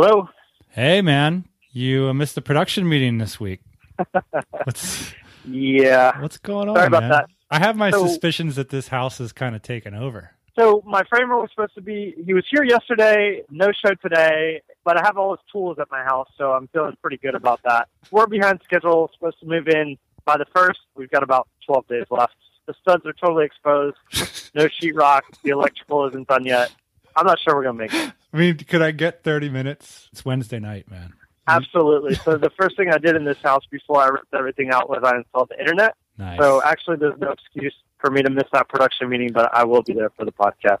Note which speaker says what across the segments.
Speaker 1: Hello.
Speaker 2: Hey, man. You uh, missed the production meeting this week. What's
Speaker 1: Yeah.
Speaker 2: what's going on?
Speaker 1: Sorry about
Speaker 2: man?
Speaker 1: that.
Speaker 2: I have my
Speaker 1: So-
Speaker 2: suspicions that this house is kind of taken over.
Speaker 1: So my framer was supposed to be. He was here yesterday. No show today. But I have all his tools at my house, so I'm feeling pretty good about that. We're behind schedule. Supposed to move in by the first. We've got about 12 days left. The studs are totally exposed. No sheetrock. The electrical isn't done yet. I'm not sure we're gonna make it.
Speaker 2: I mean, could I get 30 minutes? It's Wednesday night, man.
Speaker 1: Absolutely. So the first thing I did in this house before I ripped everything out was I installed the internet.
Speaker 2: Nice.
Speaker 1: So actually, there's no excuse for me to miss that production meeting, but I will be there for the podcast.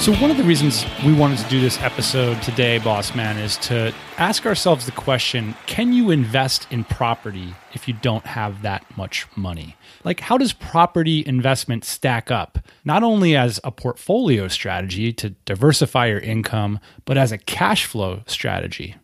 Speaker 2: So, one of the reasons we wanted to do this episode today, Boss Man, is to ask ourselves the question can you invest in property if you don't have that much money? Like, how does property investment stack up, not only as a portfolio strategy to diversify your income, but as a cash flow strategy?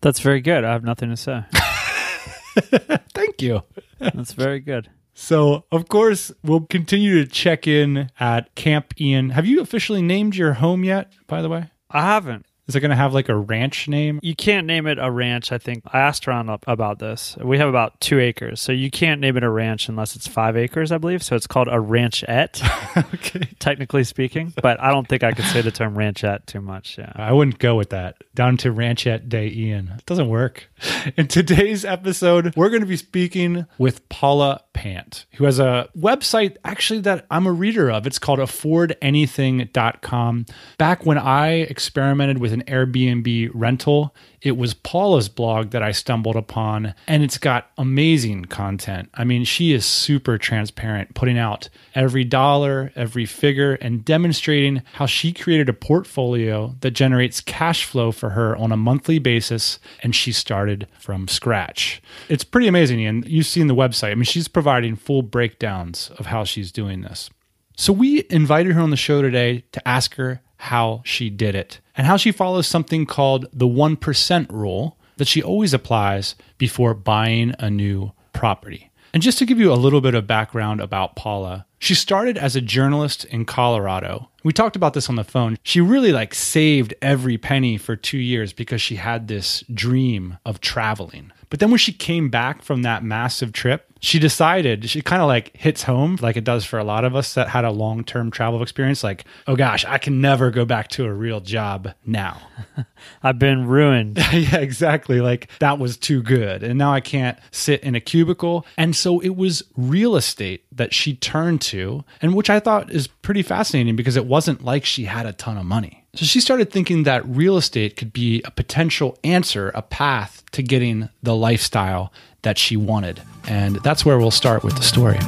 Speaker 3: That's very good. I have nothing to say.
Speaker 2: Thank you.
Speaker 3: That's very good.
Speaker 2: So, of course, we'll continue to check in at Camp Ian. Have you officially named your home yet, by the way?
Speaker 3: I haven't.
Speaker 2: Is it going to have like a ranch name?
Speaker 3: You can't name it a ranch, I think. I asked around about this. We have about two acres. So you can't name it a ranch unless it's five acres, I believe. So it's called a ranchette,
Speaker 2: okay.
Speaker 3: technically speaking. But I don't think I could say the term ranchette too much. Yeah.
Speaker 2: I wouldn't go with that. Down to Ranchette Day Ian. It doesn't work. In today's episode, we're going to be speaking with Paula Pant, who has a website actually that I'm a reader of. It's called affordanything.com. Back when I experimented with an Airbnb rental, it was Paula's blog that I stumbled upon, and it's got amazing content. I mean, she is super transparent, putting out every dollar, every figure, and demonstrating how she created a portfolio that generates cash flow for her on a monthly basis, and she started from scratch. It's pretty amazing, and you've seen the website. I mean, she's providing full breakdowns of how she's doing this. So we invited her on the show today to ask her how she did it and how she follows something called the 1% rule that she always applies before buying a new property. And just to give you a little bit of background about Paula, she started as a journalist in Colorado. We talked about this on the phone. She really like saved every penny for 2 years because she had this dream of traveling. But then when she came back from that massive trip, she decided she kind of like hits home like it does for a lot of us that had a long-term travel experience like oh gosh i can never go back to a real job now
Speaker 3: I've been ruined.
Speaker 2: yeah exactly like that was too good and now i can't sit in a cubicle and so it was real estate that she turned to and which i thought is pretty fascinating because it wasn't like she had a ton of money so she started thinking that real estate could be a potential answer a path to getting the lifestyle that she wanted and that's where we'll start with the story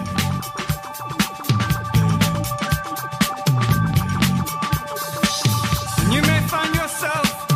Speaker 4: You may find yourself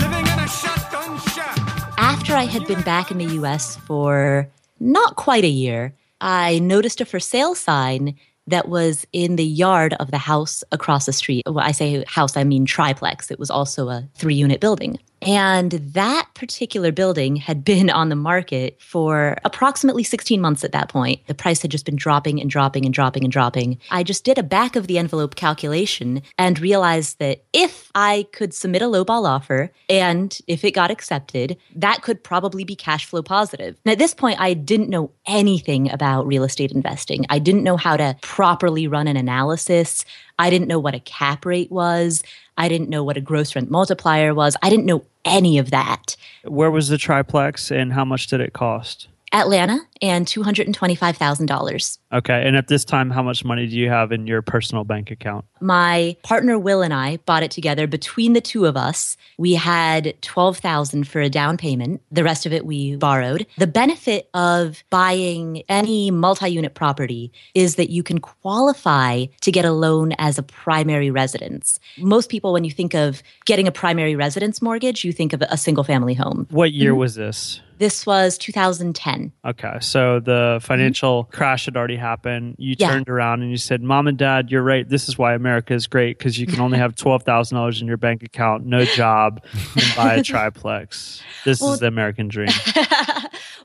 Speaker 4: living in a shotgun shack.
Speaker 5: After I had been back in the US for not quite a year, I noticed a for sale sign that was in the yard of the house across the street. When I say house, I mean triplex. It was also a three unit building. And that particular building had been on the market for approximately 16 months at that point. The price had just been dropping and dropping and dropping and dropping. I just did a back of the envelope calculation and realized that if I could submit a lowball offer and if it got accepted, that could probably be cash flow positive. And at this point, I didn't know anything about real estate investing. I didn't know how to properly run an analysis. I didn't know what a cap rate was. I didn't know what a gross rent multiplier was. I didn't know any of that.
Speaker 3: Where was the triplex and how much did it cost?
Speaker 5: Atlanta and $225,000.
Speaker 3: Okay. And at this time, how much money do you have in your personal bank account?
Speaker 5: My partner Will and I bought it together. Between the two of us, we had 12,000 for a down payment. The rest of it we borrowed. The benefit of buying any multi-unit property is that you can qualify to get a loan as a primary residence. Most people when you think of getting a primary residence mortgage, you think of a single family home.
Speaker 3: What year mm-hmm. was this?
Speaker 5: This was 2010.
Speaker 3: Okay. So the financial crash had already happened. Happen, you
Speaker 5: Yeah.
Speaker 3: turned around and you said, Mom and Dad, you're right. This is why America is great because you can only have $12,000 in your bank account, no job, and buy a triplex. This
Speaker 5: Well-
Speaker 3: is the American dream.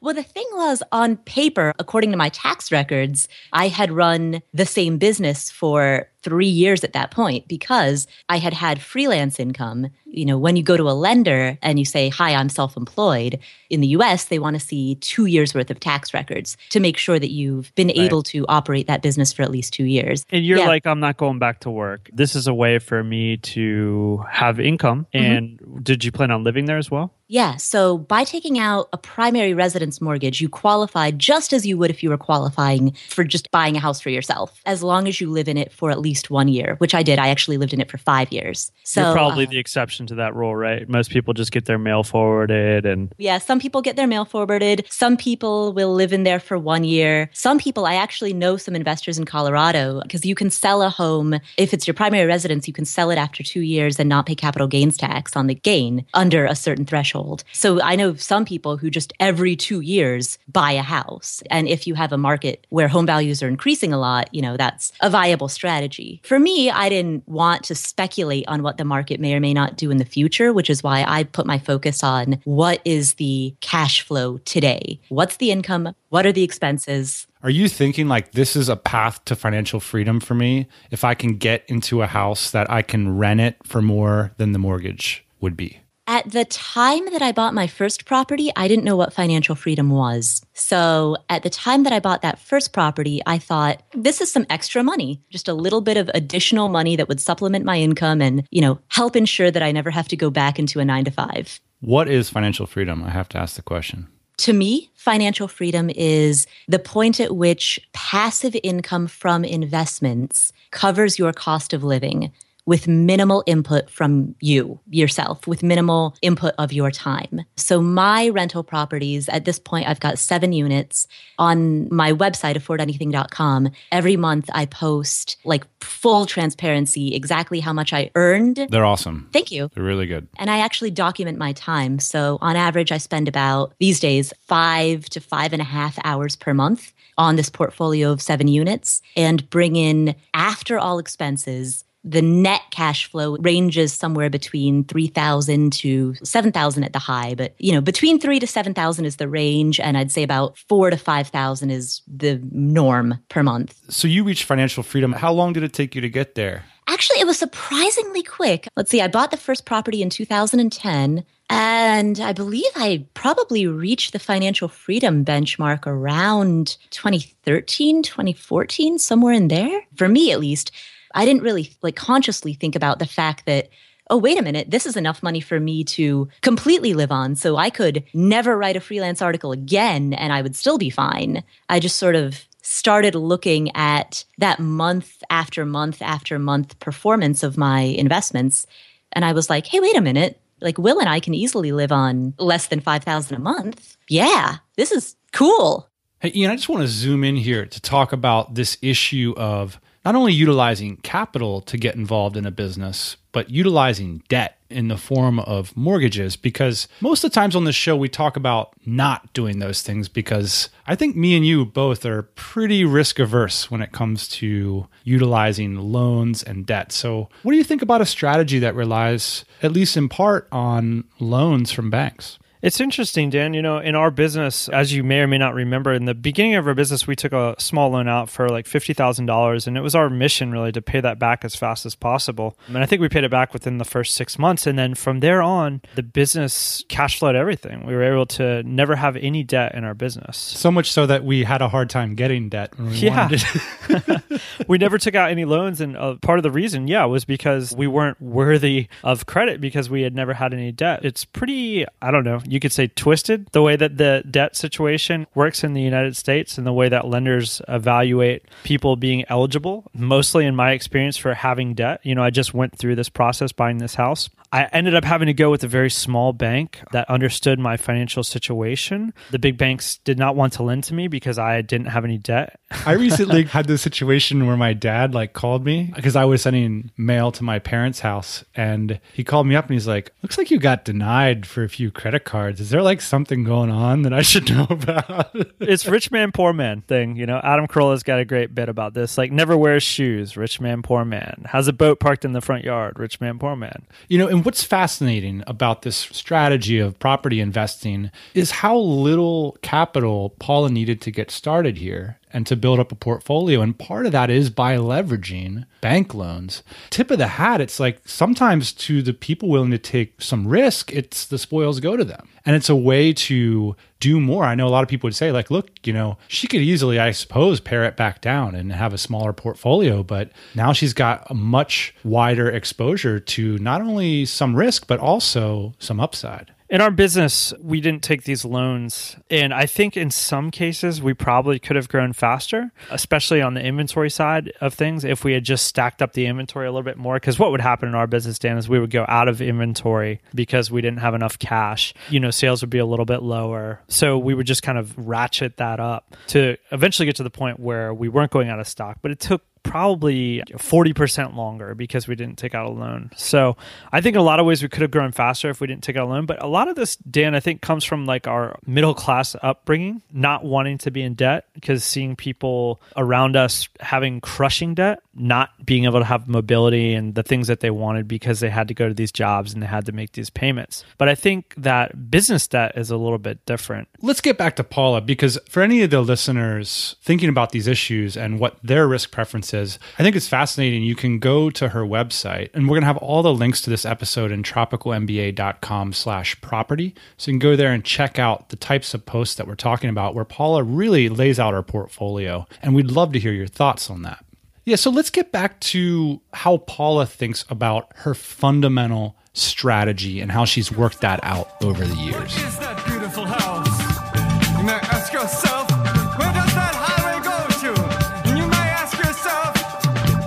Speaker 5: well, the thing was, on paper, according to my tax records, I had run the same business for three years at that point because I had had freelance income. You know, when you go to a lender and you say, Hi, I'm self employed, in the US, they want to see two years worth of tax records to make sure that you've been able to operate that business for at least two years.
Speaker 3: And you're
Speaker 5: Yeah.
Speaker 3: like, I'm not going back to work. This is a way for me to have income.
Speaker 5: Mm-hmm.
Speaker 3: And did you plan on living there as well?
Speaker 5: Yeah. So by taking out a primary residence mortgage, you qualify just as you would if you were qualifying for just buying a house for yourself, as long as you live in it for at least one year, which I did. I actually lived in it for five years. So
Speaker 3: you're probably
Speaker 5: uh,
Speaker 3: the exception to that rule, right? Most people just get their mail forwarded and
Speaker 5: yeah, some people get their mail forwarded. Some people will live in there for one year. Some people, I actually know some investors in Colorado because you can sell a home. If it's your primary residence, you can sell it after two years and not pay capital gains tax on the gain under a certain threshold. So I know some people who just every two years buy a house. And if you have a market where home values are increasing a lot, you know, that's a viable strategy. For me, I didn't want to speculate on what the market may or may not do in the future, which is why I put my focus on what is the cash flow today? What's the income? What are the expenses?
Speaker 2: Are you thinking like this is a path to financial freedom for me if I can get into a house that I can rent it for more than the mortgage would be?
Speaker 5: At the time that I bought my first property, I didn't know what financial freedom was. So at the time that I bought that first property, I thought this is some extra money, just a little bit of additional money that would supplement my income and, you know, help ensure that I never have to go back into a 9 to 5.
Speaker 2: What is financial freedom? I have to ask the question.
Speaker 5: To me, financial freedom is the point at which passive income from investments covers your cost of living with minimal input from you, yourself, with minimal input of your time. So, my rental properties, at this point, I've got seven units on my website, affordanything.com. Every month, I post like full transparency, exactly how much I earned.
Speaker 2: They're awesome.
Speaker 5: Thank you.
Speaker 2: They're really good.
Speaker 5: And I actually document my time. So on average, I spend about these days five to five and a half hours per month on this portfolio of seven units and bring in, after all expenses, the net cash flow ranges somewhere between 3000 to 7000 at the high but you know between 3 to 7000 is the range and i'd say about 4 to 5000 is the norm per month
Speaker 2: So you reached financial freedom. How long did it take you to get there?
Speaker 5: Actually, it was surprisingly quick. Let's see, I bought the first property in 2010, and I believe I probably reached the financial freedom benchmark around 2013, 2014, somewhere in there. For me, at least, I didn't really like consciously think about the fact that oh, wait a minute, this is enough money for me to completely live on. So I could never write a freelance article again and I would still be fine. I just sort of started looking at that month after month after month performance of my investments. And I was like, hey, wait a minute. Like Will and I can easily live on less than 5,000 a month. Yeah, this is cool.
Speaker 2: Hey, Ian, I just want to zoom in here to talk about this issue of not only utilizing capital to get involved in a business, but utilizing debt in the form of mortgages. Because most of the times on this show, we talk about not doing those things because I think me and you both are pretty risk averse when it comes to utilizing loans and debt. So, what do you think about a strategy that relies, at least in part, on loans from banks?
Speaker 3: It's interesting, Dan. You know, in our business, as you may or may not remember, in the beginning of our business, we took a small loan out for like $50,000. And it was our mission really to pay that back as fast as possible. And I think we paid it back within the first six months. And then from there on, the business cash flowed everything. We were able to never have any debt in our business.
Speaker 2: So much so that we had a hard time getting debt when we
Speaker 3: Yeah.
Speaker 2: wanted
Speaker 3: we never took out any loans. And uh, part of the reason, yeah, was because we weren't worthy of credit because we had never had any debt. It's pretty, I don't know, you could say, twisted the way that the debt situation works in the United States and the way that lenders evaluate people being eligible, mostly in my experience for having debt. You know, I just went through this process buying this house. I ended up having to go with a very small bank that understood my financial situation. The big banks did not want to lend to me because I didn't have any debt.
Speaker 2: I recently had this situation where my dad like called me because I was sending mail to my parents' house and he called me up and he's like, "Looks like you got denied for a few credit cards. Is there like something going on that I should know about?"
Speaker 3: it's rich man, poor man thing. You know, Adam Carolla's got a great bit about this. Like, never wears shoes, rich man, poor man. Has a boat parked in the front yard, rich man, poor man.
Speaker 2: You know, and what's fascinating about this strategy of property investing is how little capital Paula needed to get started here and to build up a portfolio. And part of that is by leveraging bank loans. Tip of the hat, it's like sometimes to the people willing to take some risk, it's the spoils go to them. And it's a way to do more. I know a lot of people would say, like, look, you know, she could easily, I suppose, pare it back down and have a smaller portfolio, but now she's got a much wider exposure to not only some risk, but also some upside.
Speaker 3: In our business, we didn't take these loans. And I think in some cases, we probably could have grown faster, especially on the inventory side of things, if we had just stacked up the inventory a little bit more. Because what would happen in our business, Dan, is we would go out of inventory because we didn't have enough cash. You know, sales would be a little bit lower. So we would just kind of ratchet that up to eventually get to the point where we weren't going out of stock. But it took probably 40% longer because we didn't take out a loan. So I think in a lot of ways we could have grown faster if we didn't take out a loan. But a lot of this, Dan, I think comes from like our middle class upbringing, not wanting to be in debt because seeing people around us having crushing debt, not being able to have mobility and the things that they wanted because they had to go to these jobs and they had to make these payments. But I think that business debt is a little bit different.
Speaker 2: Let's get back to Paula because for any of the listeners thinking about these issues and what their risk preference is, I think it's fascinating. You can go to her website and we're going to have all the links to this episode in tropicalmba.com slash property. So you can go there and check out the types of posts that we're talking about where Paula really lays out her portfolio. And we'd love to hear your thoughts on that. Yeah, so let's get back to how Paula thinks about her fundamental strategy and how she's worked that out over the years.
Speaker 4: is that beautiful house? You may ask yourself, where does that highway go to? And you may ask yourself,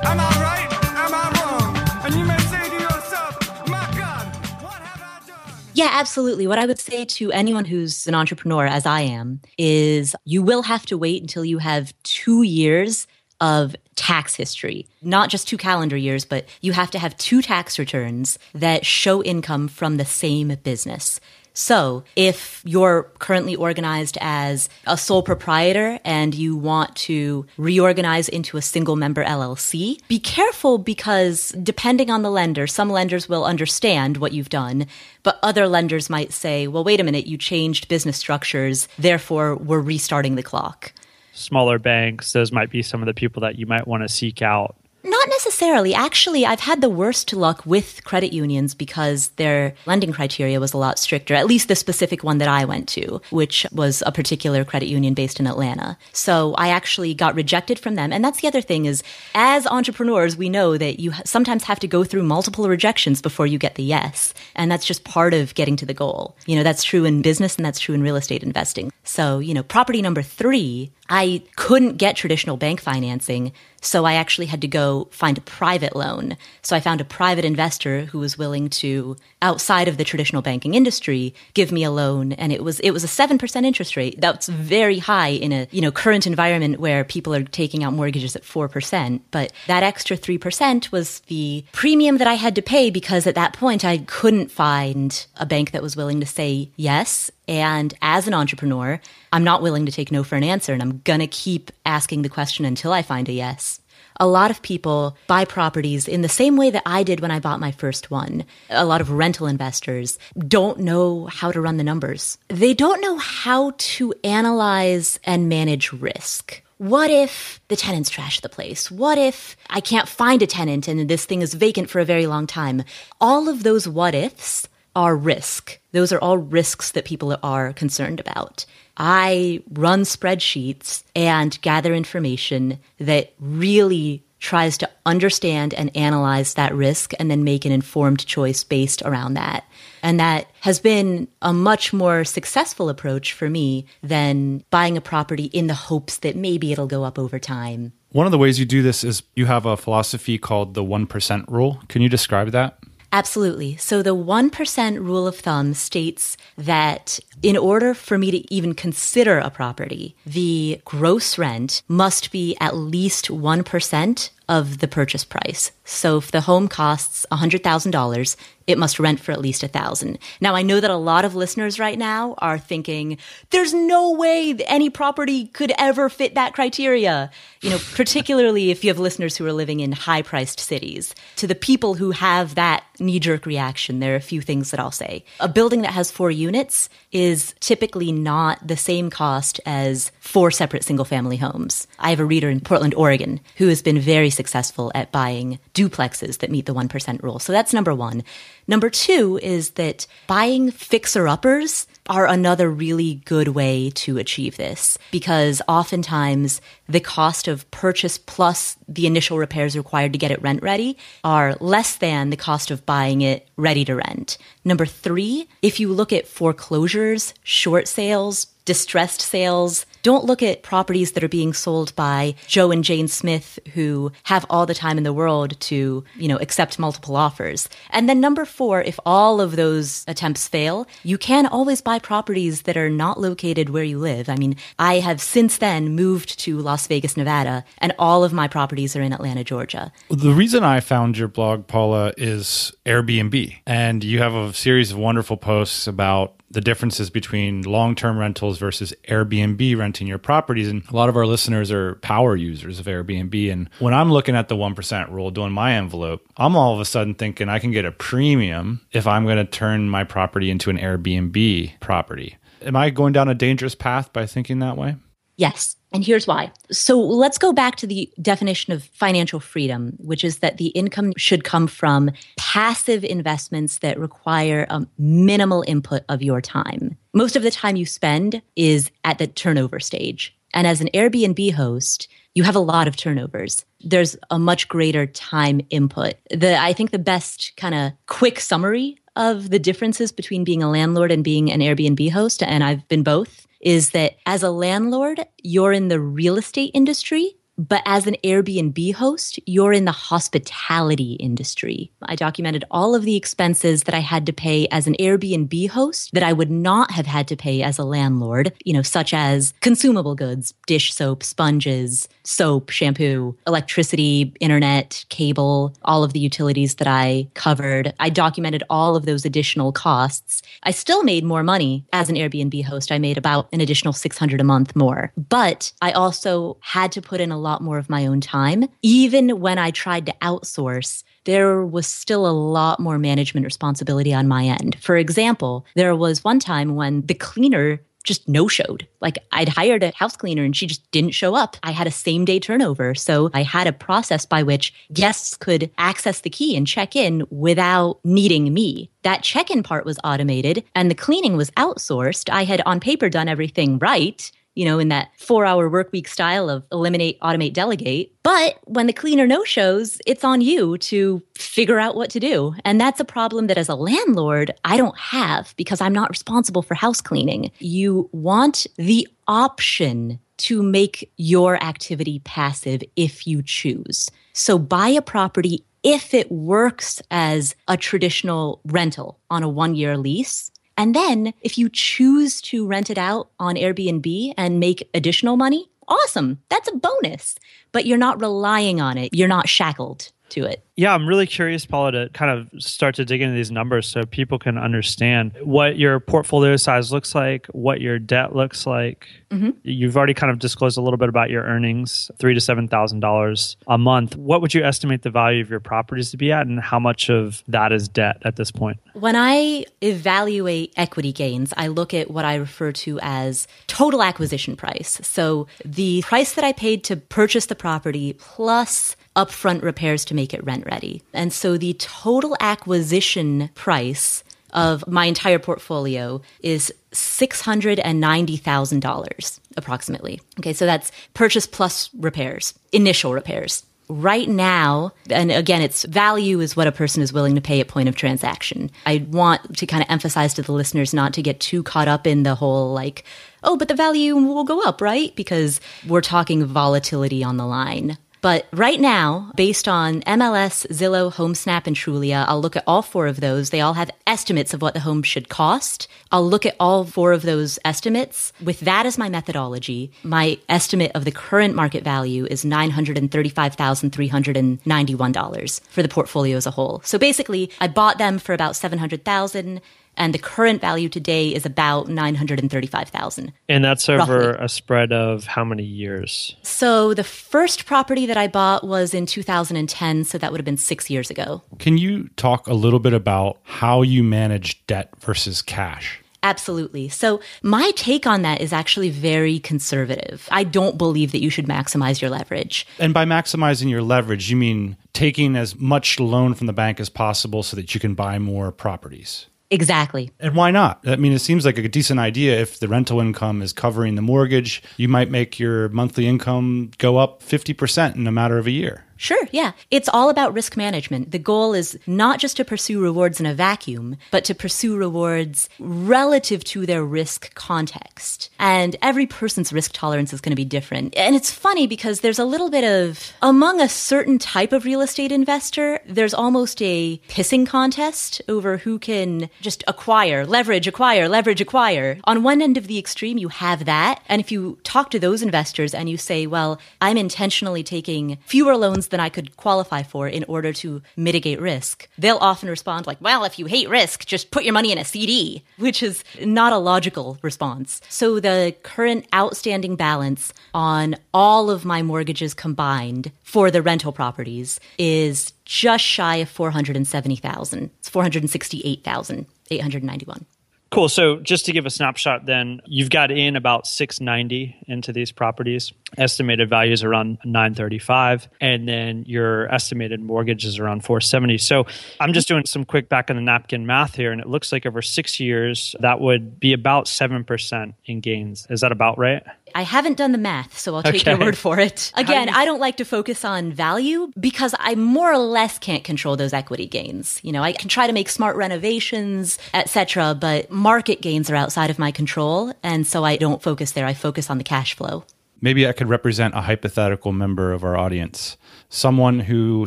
Speaker 4: am I right? Am I wrong? And you may say to yourself, my God, what have I done?
Speaker 5: Yeah, absolutely. What I would say to anyone who's an entrepreneur, as I am, is you will have to wait until you have two years of tax history, not just two calendar years, but you have to have two tax returns that show income from the same business. So, if you're currently organized as a sole proprietor and you want to reorganize into a single member LLC, be careful because depending on the lender, some lenders will understand what you've done, but other lenders might say, well, wait a minute, you changed business structures, therefore we're restarting the clock.
Speaker 3: Smaller banks, those might be some of the people that you might want to seek out.
Speaker 5: Not necessarily. Actually, I've had the worst luck with credit unions because their lending criteria was a lot stricter, at least the specific one that I went to, which was a particular credit union based in Atlanta. So I actually got rejected from them. And that's the other thing is as entrepreneurs, we know that you sometimes have to go through multiple rejections before you get the yes. And that's just part of getting to the goal. You know, that's true in business and that's true in real estate investing. So, you know, property number three, I couldn't get traditional bank financing, so I actually had to go find a private loan. So I found a private investor who was willing to, outside of the traditional banking industry, give me a loan, and it was it was a seven percent interest rate. That's very high in a you know current environment where people are taking out mortgages at four percent. But that extra three percent was the premium that I had to pay because at that point I couldn't find a bank that was willing to say yes and as an entrepreneur, I'm not willing to take no for an answer, and I'm gonna keep asking the question until I find a yes. A lot of people buy properties in the same way that I did when I bought my first one. A lot of rental investors don't know how to run the numbers. They don't know how to analyze and manage risk. What if the tenants trash the place? What if I can't find a tenant and this thing is vacant for a very long time? All of those what ifs are risk. Those are all risks that people are concerned about. I run spreadsheets and gather information that really tries to understand and analyze that risk and then make an informed choice based around that. And that has been a much more successful approach for me than buying a property in the hopes that maybe it'll go up over time.
Speaker 2: One of the ways you do this is you have a philosophy called the 1% rule. Can you describe that?
Speaker 5: Absolutely. So the 1% rule of thumb states that in order for me to even consider a property, the gross rent must be at least 1% of the purchase price. So if the home costs $100,000, it must rent for at least a thousand. Now I know that a lot of listeners right now are thinking, there's no way any property could ever fit that criteria. You know, particularly if you have listeners who are living in high priced cities. To the people who have that knee jerk reaction, there are a few things that I'll say. A building that has four units is typically not the same cost as four separate single family homes. I have a reader in Portland, Oregon, who has been very successful at buying duplexes that meet the 1% rule. So that's number one. Number two is that buying fixer uppers are another really good way to achieve this because oftentimes the cost of purchase plus the initial repairs required to get it rent ready are less than the cost of buying it ready to rent. Number three, if you look at foreclosures, short sales, distressed sales. Don't look at properties that are being sold by Joe and Jane Smith who have all the time in the world to, you know, accept multiple offers. And then number 4, if all of those attempts fail, you can always buy properties that are not located where you live. I mean, I have since then moved to Las Vegas, Nevada, and all of my properties are in Atlanta, Georgia.
Speaker 2: The reason I found your blog, Paula, is Airbnb. And you have a series of wonderful posts about the differences between long term rentals versus Airbnb renting your properties. And a lot of our listeners are power users of Airbnb. And when I'm looking at the 1% rule doing my envelope, I'm all of a sudden thinking I can get a premium if I'm going to turn my property into an Airbnb property. Am I going down a dangerous path by thinking that way?
Speaker 5: Yes. And here's why. So let's go back to the definition of financial freedom, which is that the income should come from passive investments that require a minimal input of your time. Most of the time you spend is at the turnover stage. And as an Airbnb host, you have a lot of turnovers. There's a much greater time input. The I think the best kind of quick summary of the differences between being a landlord and being an Airbnb host, and I've been both, is that as a landlord, you're in the real estate industry, but as an Airbnb host, you're in the hospitality industry. I documented all of the expenses that I had to pay as an Airbnb host that I would not have had to pay as a landlord, you know, such as consumable goods, dish soap, sponges, soap, shampoo, electricity, internet, cable, all of the utilities that I covered. I documented all of those additional costs. I still made more money as an Airbnb host. I made about an additional 600 a month more. But I also had to put in a lot more of my own time. Even when I tried to outsource, there was still a lot more management responsibility on my end. For example, there was one time when the cleaner just no showed. Like I'd hired a house cleaner and she just didn't show up. I had a same day turnover. So I had a process by which guests could access the key and check in without needing me. That check in part was automated and the cleaning was outsourced. I had on paper done everything right you know, in that four hour work week style of eliminate, automate, delegate. But when the cleaner no shows, it's on you to figure out what to do. And that's a problem that as a landlord, I don't have because I'm not responsible for house cleaning. You want the option to make your activity passive if you choose. So buy a property if it works as a traditional rental on a one year lease and then if you choose to rent it out on Airbnb and make additional money, awesome. That's a bonus. But you're not relying on it. You're not shackled to it.
Speaker 3: Yeah, I'm really curious, Paula, to kind of start to dig into these numbers so people can understand what your portfolio size looks like, what your debt looks like.
Speaker 5: Mm-hmm.
Speaker 3: You've already kind of disclosed a little bit about your earnings, three to seven thousand dollars a month. What would you estimate the value of your properties to be at, and how much of that is debt at this point?
Speaker 5: When I evaluate equity gains, I look at what I refer to as total acquisition price. So the price that I paid to purchase the property plus upfront repairs to make it rent ready. And so the total acquisition price of my entire portfolio is $690,000 approximately. Okay, so that's purchase plus repairs, initial repairs. right now, and again, it's value is what a person is willing to pay at point of transaction. I want to kind of emphasize to the listeners not to get too caught up in the whole like, oh, but the value will go up, right? Because we're talking volatility on the line. But right now, based on MLS, Zillow, HomeSnap, and Trulia, I'll look at all four of those. They all have estimates of what the home should cost. I'll look at all four of those estimates. With that as my methodology, my estimate of the current market value is $935,391 for the portfolio as a whole. So basically, I bought them for about 700,000 and the current value today is about 935,000.
Speaker 3: And that's over
Speaker 5: Roughly.
Speaker 3: a spread of how many years?
Speaker 5: So the first property that I bought was in 2010, so that would have been 6 years ago.
Speaker 2: Can you talk a little bit about how you manage debt versus cash?
Speaker 5: Absolutely. So, my take on that is actually very conservative. I don't believe that you should maximize your leverage.
Speaker 2: And by maximizing your leverage, you mean taking as much loan from the bank as possible so that you can buy more properties.
Speaker 5: Exactly.
Speaker 2: And why not? I mean, it seems like a decent idea if the rental income is covering the mortgage. You might make your monthly income go up 50% in a matter of a year.
Speaker 5: Sure, yeah. It's all about risk management. The goal is not just to pursue rewards in a vacuum, but to pursue rewards relative to their risk context. And every person's risk tolerance is going to be different. And it's funny because there's a little bit of, among a certain type of real estate investor, there's almost a pissing contest over who can just acquire, leverage, acquire, leverage, acquire. On one end of the extreme, you have that. And if you talk to those investors and you say, well, I'm intentionally taking fewer loans than I could qualify for in order to mitigate risk, they'll often respond like, well, if you hate risk, just put your money in a CD, which is not a logical response. So the current outstanding balance on all of my mortgages combined for the rental properties is just shy of 470,000. It's 468,891.
Speaker 3: Cool. So just to give a snapshot, then you've got in about 690 into these properties. Estimated value is around 935, and then your estimated mortgage is around 470. So I'm just doing some quick back of the napkin math here, and it looks like over six years that would be about seven percent in gains. Is that about right?
Speaker 5: I haven't done the math, so I'll take your word for it. Again,
Speaker 3: do you-
Speaker 5: I don't like to focus on value because I more or less can't control those equity gains. You know, I can try to make smart renovations, etc., but market gains are outside of my control, and so I don't focus there. I focus on the cash flow.
Speaker 2: Maybe I could represent a hypothetical member of our audience. Someone who,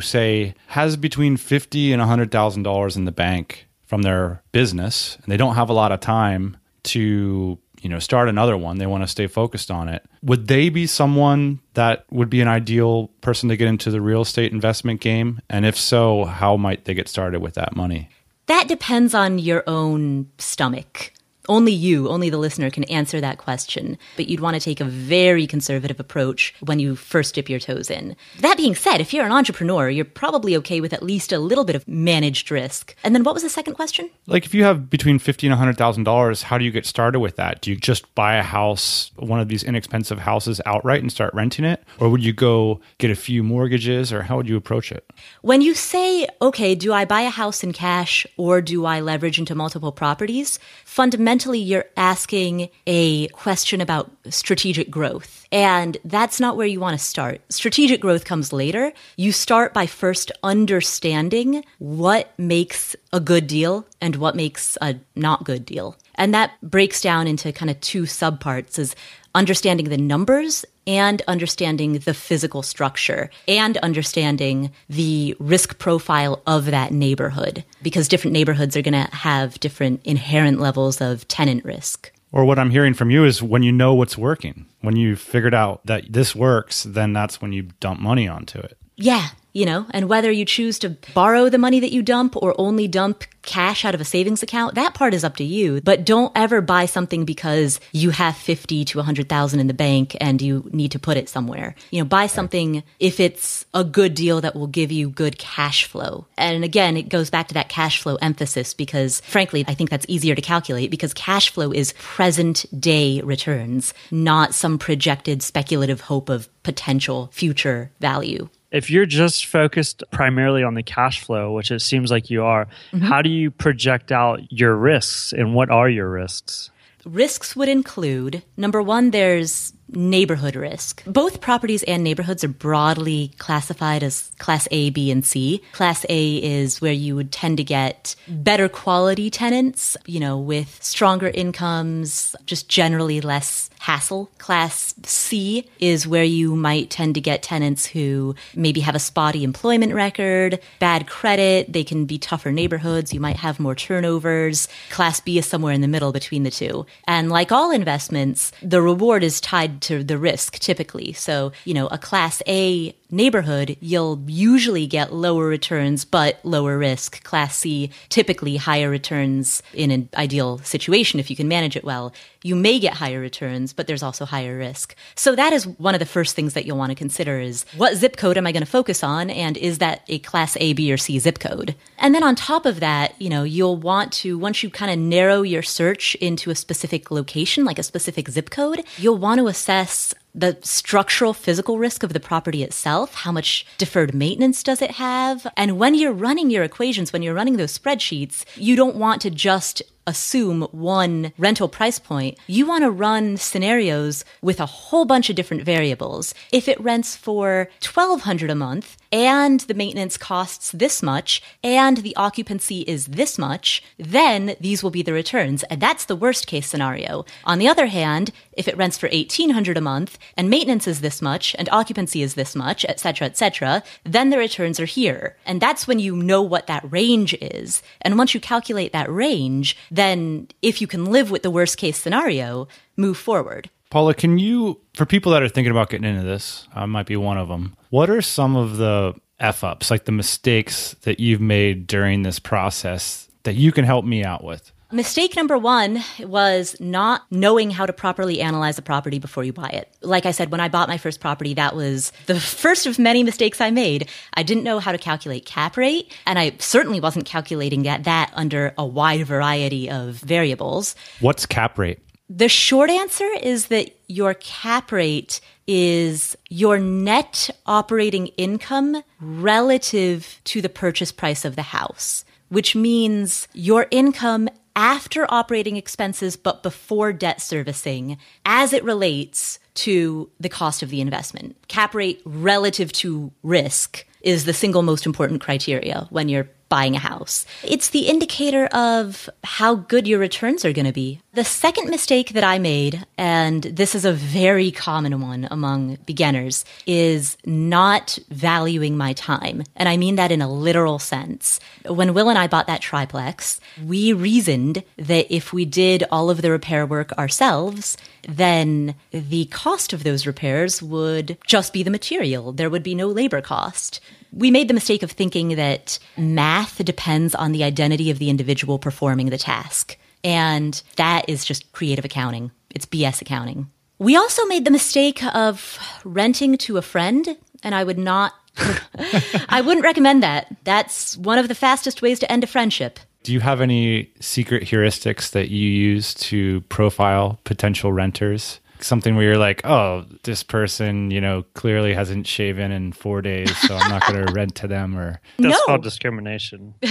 Speaker 2: say, has between fifty and hundred thousand dollars in the bank from their business, and they don't have a lot of time to, you know, start another one. They want to stay focused on it. Would they be someone that would be an ideal person to get into the real estate investment game? And if so, how might they get started with that money?
Speaker 5: That depends on your own stomach. Only you, only the listener can answer that question. But you'd want to take a very conservative approach when you first dip your toes in. That being said, if you're an entrepreneur, you're probably okay with at least a little bit of managed risk. And then what was the second question?
Speaker 2: Like if you have between fifty and hundred thousand dollars, how do you get started with that? Do you just buy a house, one of these inexpensive houses outright and start renting it? Or would you go get a few mortgages or how would you approach it?
Speaker 5: When you say, okay, do I buy a house in cash or do I leverage into multiple properties? Fundamentally, you're asking a question about strategic growth. And that's not where you want to start. Strategic growth comes later. You start by first understanding what makes a good deal and what makes a not good deal. And that breaks down into kind of two subparts is understanding the numbers and understanding the physical structure and understanding the risk profile of that neighborhood because different neighborhoods are going to have different inherent levels of tenant risk.
Speaker 2: Or what I'm hearing from you is when you know what's working, when you figured out that this works, then that's when you dump money onto it.
Speaker 5: Yeah, you know, and whether you choose to borrow the money that you dump or only dump cash out of a savings account, that part is up to you. But don't ever buy something because you have 50 to 100,000 in the bank and you need to put it somewhere. You know, buy something if it's a good deal that will give you good cash flow. And again, it goes back to that cash flow emphasis because frankly, I think that's easier to calculate because cash flow is present day returns, not some projected speculative hope of potential future value.
Speaker 3: If you're just focused primarily on the cash flow, which it seems like you are, mm-hmm. how do you project out your risks and what are your risks?
Speaker 5: Risks would include number one, there's neighborhood risk. Both properties and neighborhoods are broadly classified as Class A, B, and C. Class A is where you would tend to get better quality tenants, you know, with stronger incomes, just generally less hassle. Class C is where you might tend to get tenants who maybe have a spotty employment record, bad credit, they can be tougher neighborhoods, you might have more turnovers. Class B is somewhere in the middle between the two. And like all investments, the reward is tied to the risk typically. So, you know, a class A neighborhood, you'll usually get lower returns but lower risk. Class C, typically higher returns in an ideal situation if you can manage it well. You may get higher returns, but there's also higher risk. So that is one of the first things that you'll want to consider is what zip code am I going to focus on and is that a class A, B or C zip code? And then on top of that, you know, you'll want to once you kind of narrow your search into a specific location, like a specific zip code, you'll want to assess the structural physical risk of the property itself. How much deferred maintenance does it have? And when you're running your equations, when you're running those spreadsheets, you don't want to just assume one rental price point. You want to run scenarios with a whole bunch of different variables. If it rents for 1200 a month and the maintenance costs this much and the occupancy is this much, then these will be the returns. And that's the worst case scenario. On the other hand, if it rents for 1800 a month and maintenance is this much and occupancy is this much, etc., etc., then the returns are here. And that's when you know what that range is. And once you calculate that range, then if you can live with the worst case scenario, move forward.
Speaker 2: Paula, can you, for people that are thinking about getting into this, I might be one of them. What are some of the F ups, like the mistakes that you've made during this process that you can help me out with?
Speaker 5: Mistake number one was not knowing how to properly analyze a property before you buy it. Like I said, when I bought my first property, that was the first of many mistakes I made. I didn't know how to calculate cap rate, and I certainly wasn't calculating that, that under a wide variety of variables.
Speaker 2: What's cap rate?
Speaker 5: The short answer is that your cap rate is your net operating income relative to the purchase price of the house, which means your income after operating expenses but before debt servicing as it relates to the cost of the investment. Cap rate relative to risk is the single most important criteria when you're buying a house. It's the indicator of how good your returns are going to be. The second mistake that I made, and this is a very common one among beginners, is not valuing my time. And I mean that in a literal sense. When Will and I bought that triplex, we reasoned that if we did all of the repair work ourselves, then the cost of those repairs would just be the material. There would be no labor cost. We made the mistake of thinking that math depends on the identity of the individual performing the task. And that is just creative accounting. It's BS accounting. We also made the mistake of renting to a friend, and I would not, I wouldn't recommend that. That's one of the fastest ways to end a friendship.
Speaker 2: Do you have any secret heuristics that you use to profile potential renters? Something where you're like, oh, this person, you know, clearly hasn't shaven in four days, so I'm not going to rent to them. Or
Speaker 3: That's
Speaker 5: No.
Speaker 3: called discrimination.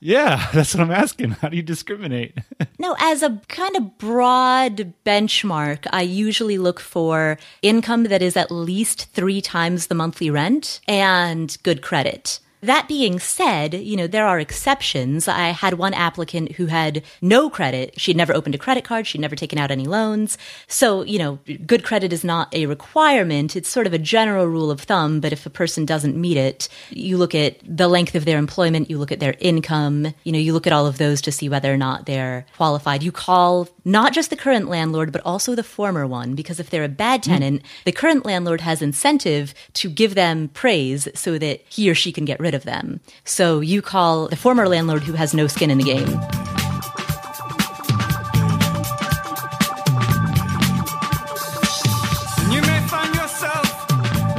Speaker 2: yeah, that's what I'm asking. How do you discriminate?
Speaker 5: No, as a kind of broad benchmark, I usually look for income that is at least three times the monthly rent and good credit. That being said, you know, there are exceptions. I had one applicant who had no credit. She'd never opened a credit card. She'd never taken out any loans. So, you know, good credit is not a requirement. It's sort of a general rule of thumb. But if a person doesn't meet it, you look at the length of their employment, you look at their income, you know, you look at all of those to see whether or not they're qualified. You call not just the current landlord, but also the former one, because if they're a bad mm. tenant, the current landlord has incentive to give them praise so that he or she can get rid of them. So you call the former landlord who has no skin in the game.
Speaker 4: You may find yourself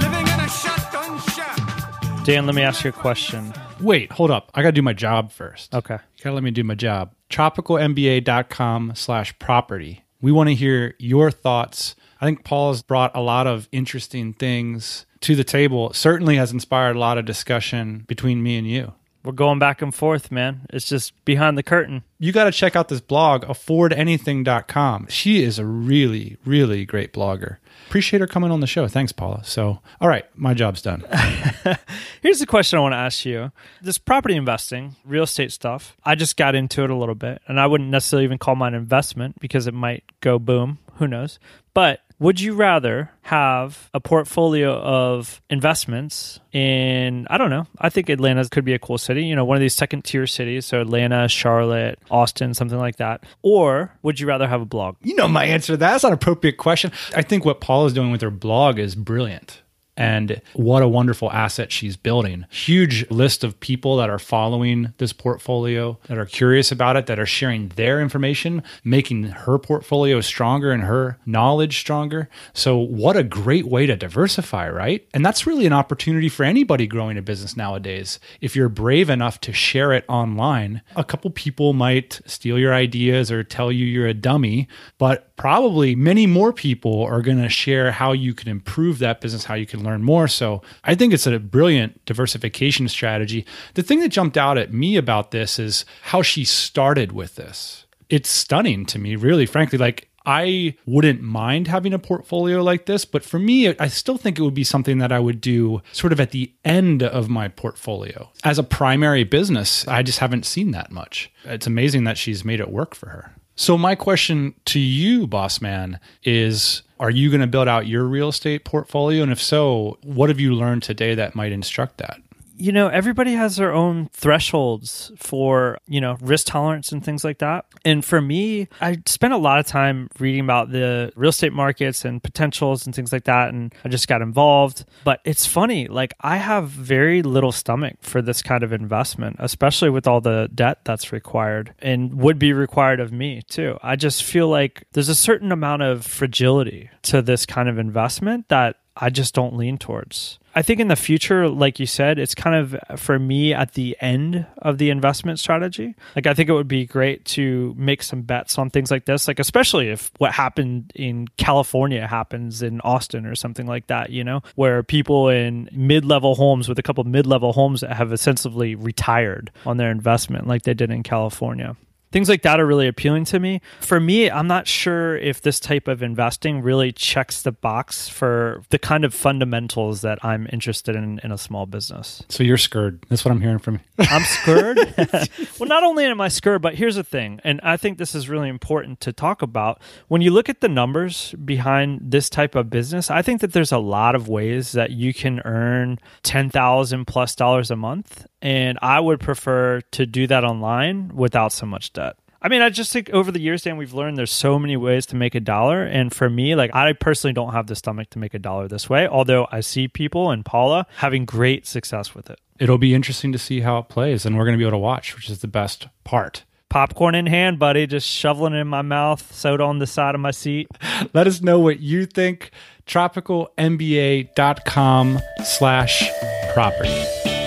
Speaker 4: living in a shotgun shack.
Speaker 3: Dan, let me ask you a question.
Speaker 2: Wait, hold up. I got to do my job first.
Speaker 3: Okay.
Speaker 2: You gotta let me do my job. Tropicalmba.com slash property. We want to hear your thoughts. I think Paul has brought a lot of interesting things to the table. It certainly has inspired a lot of discussion between me and you.
Speaker 3: We're going back and forth, man. It's just behind the curtain.
Speaker 2: You got to check out this blog, affordanything.com. She is a really, really great blogger. Appreciate her coming on the show. Thanks, Paula. So, all right, my job's done.
Speaker 3: Here's the question I want to ask you. This property investing, real estate stuff, I just got into it a little bit, and I wouldn't necessarily even call mine investment because it might go boom. Who knows? But would you rather have a portfolio of investments in, I don't know, I think Atlanta could be a cool city, you know, one of these second tier cities. So Atlanta, Charlotte, Austin, something like that. Or would you rather have a blog?
Speaker 2: You know my answer to that. That's not an appropriate question. I think what Paul is doing with her blog is brilliant. And what a wonderful asset she's building. Huge list of people that are following this portfolio, that are curious about it, that are sharing their information, making her portfolio stronger and her knowledge stronger. So, what a great way to diversify, right? And that's really an opportunity for anybody growing a business nowadays. If you're brave enough to share it online, a couple people might steal your ideas or tell you you're a dummy, but probably many more people are going to share how you can improve that business, how you can learn more. So I think it's a brilliant diversification strategy. The thing that jumped out at me about this is how she started with this. It's stunning to me, really, frankly. Like, I wouldn't mind having a portfolio like this, but for me, I still think it would be something that I would do sort of at the end of my portfolio. As a primary business, I just haven't seen that much. It's amazing that she's made it work for her. So, my question to you, boss man, is Are you going to build out your real estate portfolio? And if so, what have you learned today that might instruct that?
Speaker 3: You know, everybody has their own thresholds for, you know, risk tolerance and things like that. And for me, I spent a lot of time reading about the real estate markets and potentials and things like that. And I just got involved. But it's funny, like, I have very little stomach for this kind of investment, especially with all the debt that's required and would be required of me too. I just feel like there's a certain amount of fragility to this kind of investment that I just don't lean towards. I think in the future, like you said, it's kind of for me at the end of the investment strategy. Like, I think it would be great to make some bets on things like this, like, especially if what happened in California happens in Austin or something like that, you know, where people in mid level homes with a couple mid level homes that have essentially retired on their investment, like they did in California things like that are really appealing to me. For me, I'm not sure if this type of investing really checks the box for the kind of fundamentals that I'm interested in in a small business.
Speaker 2: So you're scared. That's what I'm hearing from you.
Speaker 3: I'm scared. well, not only am I scared, but here's the thing, and I think this is really important to talk about. When you look at the numbers behind this type of business, I think that there's a lot of ways that you can earn ten thousand plus dollars a month, and I would prefer to do that online without so much debt. I mean, I just think over the years, Dan, we've learned there's so many ways to make a dollar. And for me, like, I personally don't have the stomach to make a dollar this way, although I see people and Paula having great success with it.
Speaker 2: It'll be interesting to see how it plays, and we're going to be able to watch, which is the best part.
Speaker 3: Popcorn in hand, buddy, just shoveling it in my mouth, soda on the side of my seat.
Speaker 2: Let us know what you think. TropicalMBA.com slash property.